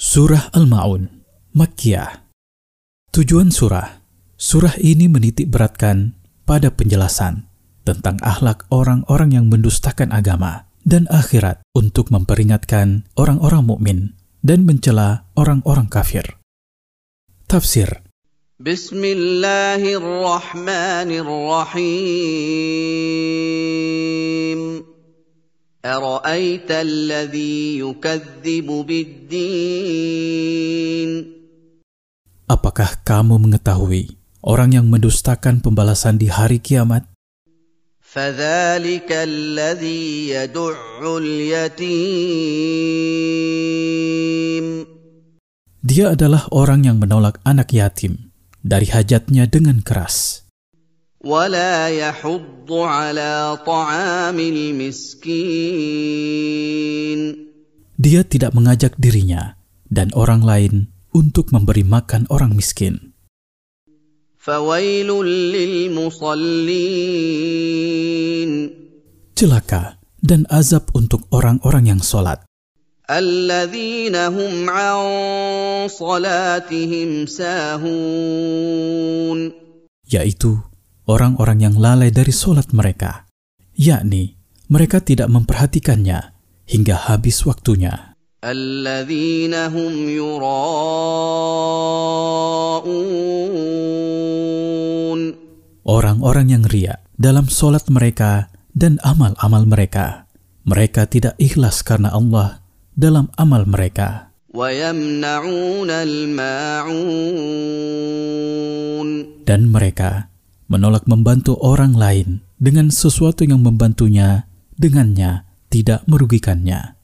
Surah Al-Ma'un, Makkiyah. Tujuan surah, surah ini menitik beratkan pada penjelasan tentang akhlak orang-orang yang mendustakan agama dan akhirat untuk memperingatkan orang-orang mukmin dan mencela orang-orang kafir. Tafsir Bismillahirrahmanirrahim. أرأيت الذي يكذب بالدين Apakah kamu mengetahui orang yang mendustakan pembalasan di hari kiamat? فذلك الذي يدع اليتيم Dia adalah orang yang menolak anak yatim dari hajatnya dengan keras. ولا يحض على طعام المسكين Dia tidak mengajak dirinya dan orang lain untuk memberi makan orang miskin. فويل للمصلين Celaka dan azab untuk orang-orang yang sholat, الذين هم عن صلاتهم ساهون yaitu orang-orang yang lalai dari sholat mereka, yakni mereka tidak memperhatikannya hingga habis waktunya. الذين هم يراءون Orang-orang yang ria dalam sholat mereka dan amal-amal mereka. Mereka tidak ikhlas karena Allah dalam amal mereka. ويمنعون الماعون Dan mereka menolak membantu orang lain dengan sesuatu yang membantunya dengannya tidak merugikannya.